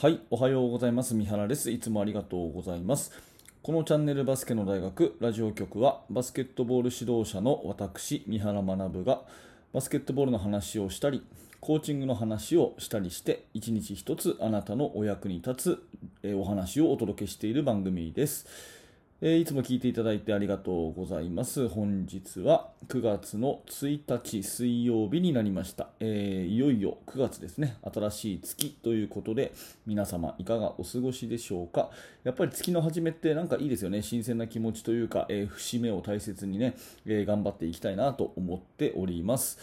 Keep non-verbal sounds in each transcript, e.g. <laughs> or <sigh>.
はい、おはようございます。三原です。いつもありがとうございます。このチャンネルバスケの大学ラジオ局はバスケットボール指導者の私、三原学がバスケットボールの話をしたり、コーチングの話をしたりして、一日一つあなたのお役に立つお話をお届けしている番組です。えーいつも聞いていただいてありがとうございます。本日は9月の1日水曜日になりました。えーいよいよ9月ですね。新しい月ということで、皆様いかがお過ごしでしょうか。やっぱり月の初めってなんかいいですよね。新鮮な気持ちというか、えー節目を大切にね、え頑張っていきたいなと思っております。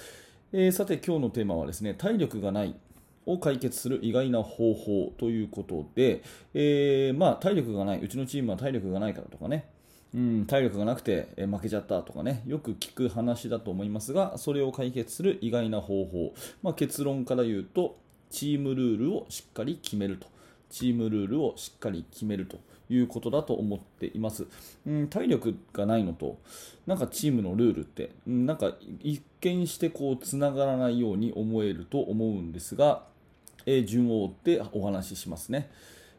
えさて今日のテーマはですね、体力がないを解決する意外な方法ということで、えーまあ、体力がない、うちのチームは体力がないからとかね、うん、体力がなくて負けちゃったとかね、よく聞く話だと思いますが、それを解決する意外な方法、まあ、結論から言うと、チームルールをしっかり決めると。チームルールをしっかり決めるということだと思っています。うん、体力がないのと、なんかチームのルールって、なんか一見してこうつながらないように思えると思うんですが、えー順を追ってお話ししますね。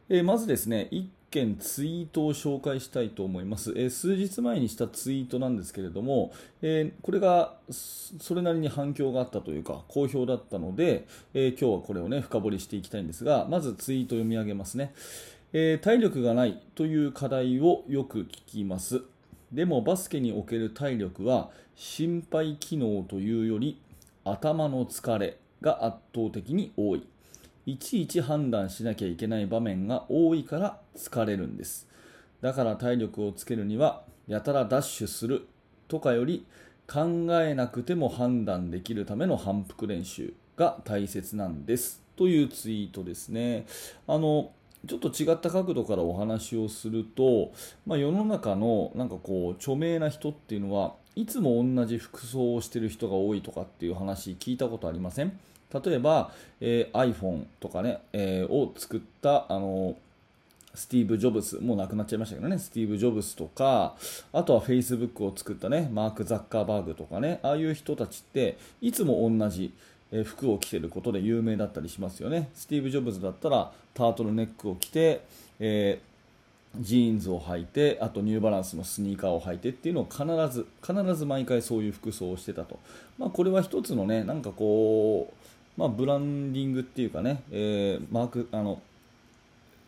えーまずですね、1件ツイートを紹介したいと思います。えー数日前にしたツイートなんですけれども、えこれがそれなりに反響があったというか、好評だったので、えー今日はこれをね、深掘りしていきたいんですが、まずツイート読み上げますね。え体力がないという課題をよく聞きます。でもバスケにおける体力は心肺機能というより頭の疲れが圧倒的に多い。いちいち判断しなきゃいけない場面が多いから疲れるんです。だから体力をつけるにはやたらダッシュするとかより考えなくても判断できるための反復練習が大切なんですというツイートですね。あのちょっと違った角度からお話をすると、まあ、世の中のなんかこう著名な人っていうのはいつも同じ服装をしてる人が多いとかっていう話聞いたことありません？例えば、えー iPhone とかね、えーを作ったあのスティーブ・ジョブス、もう亡くなっちゃいましたけどね、スティーブ・ジョブスとか、あとは Facebook を作ったね、マーク・ザッカーバーグとかね、ああいう人たちって、いつも同じ服を着てることで有名だったりしますよね。スティーブ・ジョブズだったら、タートルネックを着て、えージーンズを履いて、あとニューバランスのスニーカーを履いてっていうのを必ず、必ず毎回そういう服装をしてたと。まあ、これは一つのね、なんかこう、まあ、ブランディングっていうかね、えーマーク、あの、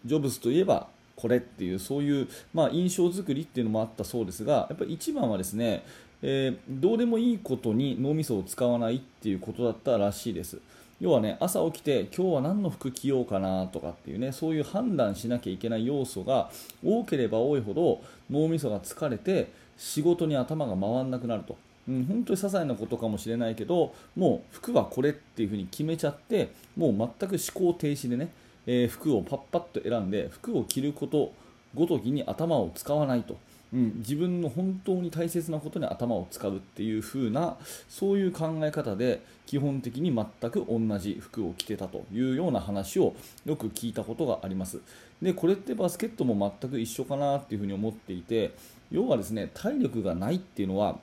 ジョブズといえばこれっていうそういう、まあ、印象作りっていうのもあったそうですがやっぱり一番はですね、えーどうでもいいことに脳みそを使わないっていうことだったらしいです要はね朝起きて今日は何の服着ようかなとかっていうねそういう判断しなきゃいけない要素が多ければ多いほど脳みそが疲れて仕事に頭が回らなくなると。うん、本当に些細なことかもしれないけどもう服はこれっていうふうに決めちゃってもう全く思考停止でね、えー服をパッパッと選んで服を着ることごときに頭を使わないと、うん、自分の本当に大切なことに頭を使うっていう風なそういう考え方で基本的に全く同じ服を着てたというような話をよく聞いたことがありますでこれってバスケットも全く一緒かなっていうふうに思っていて要はですね体力がないっていうのは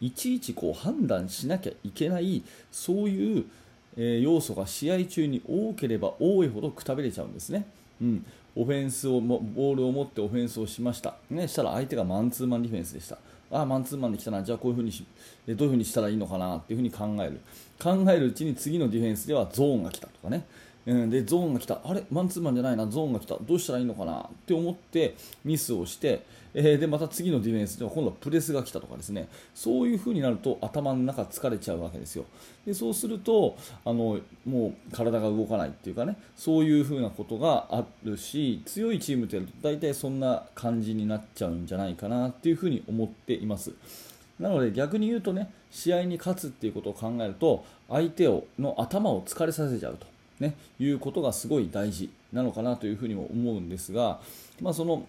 いちいちこう判断しなきゃいけないそういう、要素が試合中に多ければ多いほどくたびれちゃうんですね。うん、オフェンスをもボールを持ってオフェンスをしました、ね、したら相手がマンツーマンディフェンスでした。ああマンツーマンできたな。じゃあこういうふうにしどういうふうにしたらいいのかなっていうふに考える。考えるうちに次のディフェンスではゾーンが来たとかね。うん、でゾーンが来た。あれ？マンツーマンじゃないな。ゾーンが来た。どうしたらいいのかな？って思ってミスをして、えーでまた次のディフェンスでは今度はプレスが来たとかですね。そういう風になると頭の中疲れちゃうわけですよ。でそうするとあのもう体が動かないっていうかね。そういう風なことがあるし強いチームって大体そんな感じになっちゃうんじゃないかなっていう風に思っています。なので逆に言うとね試合に勝つっていうことを考えると相手をの頭を疲れさせちゃうと、ね、いうことがすごい大事なのかなというふうにも思うんですが、まあ、その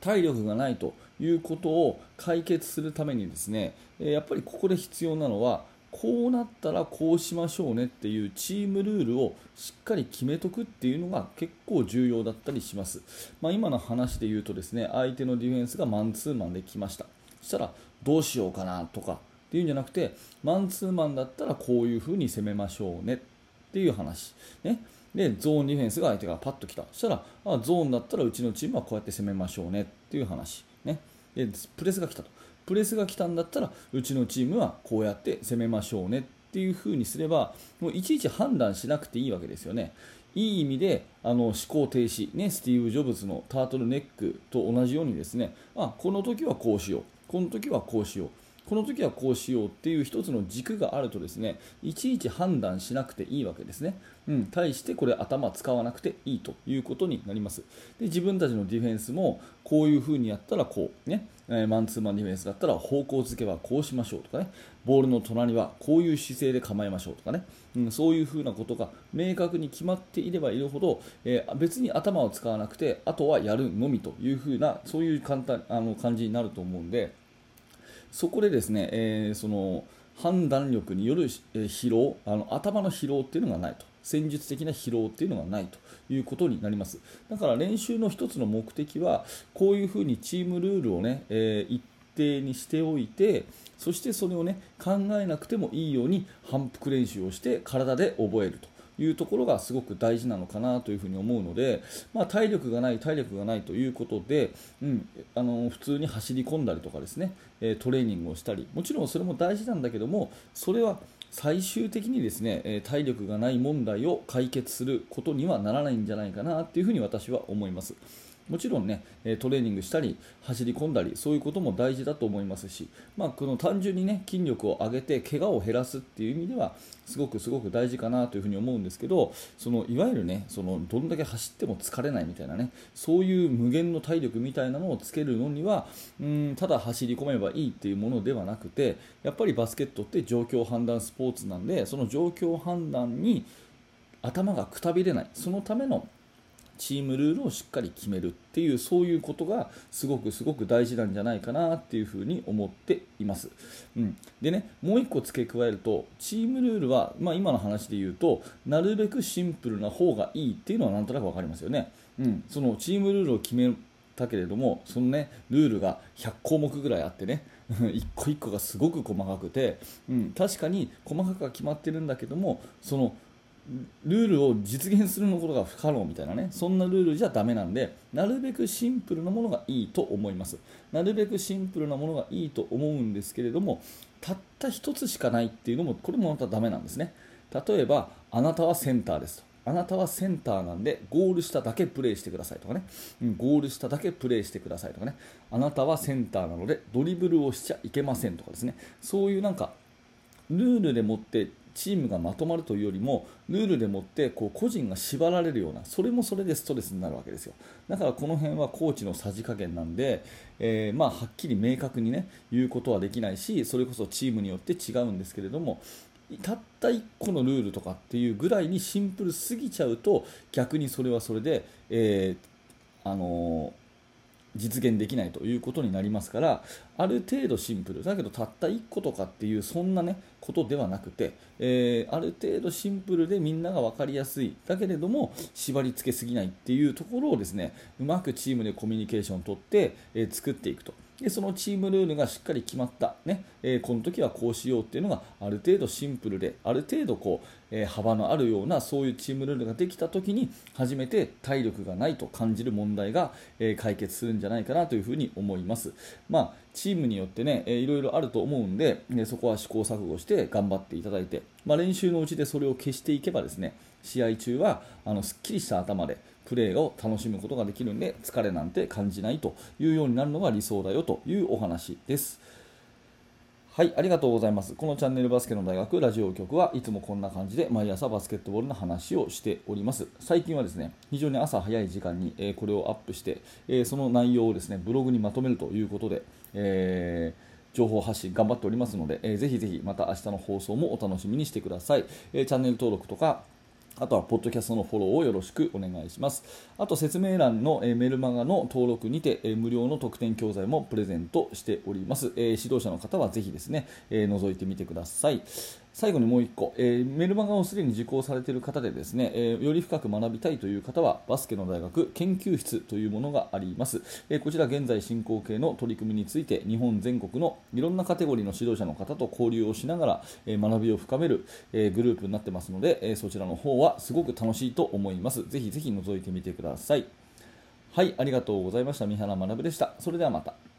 体力がないということを解決するためにですねやっぱりここで必要なのはこうなったらこうしましょうねっていうチームルールをしっかり決めとくっていうのが結構重要だったりします、まあ、今の話で言うとですね相手のディフェンスがマンツーマンで来ました。そしたらどうしようかなとかっていうんじゃなくてマンツーマンだったらこういうふうに攻めましょうね。っていう話。ね。でゾーンディフェンスが相手がパッと来た。そしたらあゾーンだったらうちのチームはこうやって攻めましょうね。っていう話、ね、でプレスが来たと。プレスが来たんだったらうちのチームはこうやって攻めましょうね。っていう風にすればもういちいち判断しなくていいわけですよね。いい意味であの思考停止、ね、スティーブ・ジョブズのタートルネックと同じようにですね。あこの時はこうしよう。この時はこうしよう。この時はこうしようっていう一つの軸があるとですねいちいち判断しなくていいわけですね、うん、対してこれ頭使わなくていいということになります。で自分たちのディフェンスもこういう風にやったらこうねえマンツーマンディフェンスだったら方向付けはこうしましょうとかねボールの隣はこういう姿勢で構えましょうとかね、うん、そういう風なことが明確に決まっていればいるほど、えー、別に頭を使わなくてあとはやるのみという風なそういう簡単あの感じになると思うんでそこでですね、えー、その判断力による疲労あの頭の疲労っていうのがないと。戦術的な疲労っていうのがないと。いうことになります。だから練習の一つの目的はこういうふうにチームルールをね、えー、一定にしておいてそしてそれをね考えなくてもいいように反復練習をして体で覚えると。いうところがすごく大事なのかなというふに思うので、まあ、体力がない、体力がないということで、うん、あの普通に走り込んだりとかですねトレーニングをしたりもちろんそれも大事なんだけどもそれは最終的にですね体力がない問題を解決することにはならないんじゃないかなというふに私は思います。もちろんねトレーニングしたり走り込んだりそういうことも大事だと思いますし、まあ、この単純にね筋力を上げて怪我を減らすっていう意味ではすごくすごく大事かなというふに思うんですけどそのいわゆるねそのどんだけ走っても疲れないみたいなねそういう無限の体力みたいなのをつけるのにはうんただ走り込めばいいっていうものではなくてやっぱりバスケットって状況判断スポーツなんでその状況判断に頭がくたびれない。そのためのチームルールをしっかり決めるっていうそういうことがすごくすごく大事なんじゃないかなっていうふうに思っています、うん、でねもう1個付け加えるとチームルールは、まあ、今の話で言うとなるべくシンプルな方がいいっていうのはなんとなく分かりますよね、うん、そのチームルールを決めたけれどもそのねルールが100項目ぐらいあってね <laughs> 一個一個がすごく細かくて、うん、確かに細かくは決まってるんだけどもそのルールを実現するのことが不可能みたいなね。そんなルールじゃダメなんでなるべくシンプルなものがいいと思います。なるべくシンプルなものがいいと思うんですけれどもたった1つしかないっていうのもこれもまたダメなんですね。例えばあなたはセンターですと。あなたはセンターなんでゴール下だけプレーしてくださいとかね、うん、ゴール下だけプレーしてくださいとかね。あなたはセンターなのでドリブルをしちゃいけませんとかですね。そういうなんかルールでもってチームがまとまるというよりもルールでもってこう個人が縛られるようなそれもそれでストレスになるわけですよ。だからこの辺はコーチのさじ加減なんで、えー、まあ、はっきり明確にね言うことはできないしそれこそチームによって違うんですけれどもたった1個のルールとかっていうぐらいにシンプルすぎちゃうと逆にそれはそれで、えー、あのー実現できないということになりますからある程度シンプルだけどたった1個とかっていうそんな、ね、ことではなくて、えー、ある程度シンプルでみんなが分かりやすいだけれども縛りつけすぎないっていうところをですねうまくチームでコミュニケーションをとって、えー、作っていくと。でそのチームルールがしっかり決まった、ねえー、この時はこうしようっていうのがある程度シンプルである程度こう、えー、幅のあるようなそういうチームルールができた時に初めて体力がないと感じる問題が、えー、解決するんじゃないかなというふに思います。まあ、チームによってね、えー、いろいろあると思うんで、ね、そこは試行錯誤して頑張っていただいて、まあ、練習のうちでそれを消していけばですね試合中はあのすっきりした頭でプレーを楽しむことができるんで疲れなんて感じないというようになるのが理想だよというお話です。はい、ありがとうございます。このチャンネルバスケの大学ラジオ局はいつもこんな感じで毎朝バスケットボールの話をしております。最近はですね、非常に朝早い時間に、えこれをアップして、えその内容をですね、ブログにまとめるということで、えー、情報発信頑張っておりますので、えー、ぜひぜひまた明日の放送もお楽しみにしてください。え、チャンネル登録とかあとは、ポッドキャストのフォローをよろしくお願いします。あと、説明欄のメルマガの登録にて、無料の特典教材もプレゼントしております。指導者の方はぜひですね、覗いてみてください。最後にもう1個、えー、メルマガをすでに受講されている方でですね、えー、より深く学びたいという方はバスケの大学研究室というものがあります、えー、こちら現在進行形の取り組みについて日本全国のいろんなカテゴリーの指導者の方と交流をしながら、え学びを深める、えグループになってますので、えそちらの方はすごく楽しいと思います。ぜひぜひ覗いてみてください。はいありがとうございました。三原学でした。それではまた。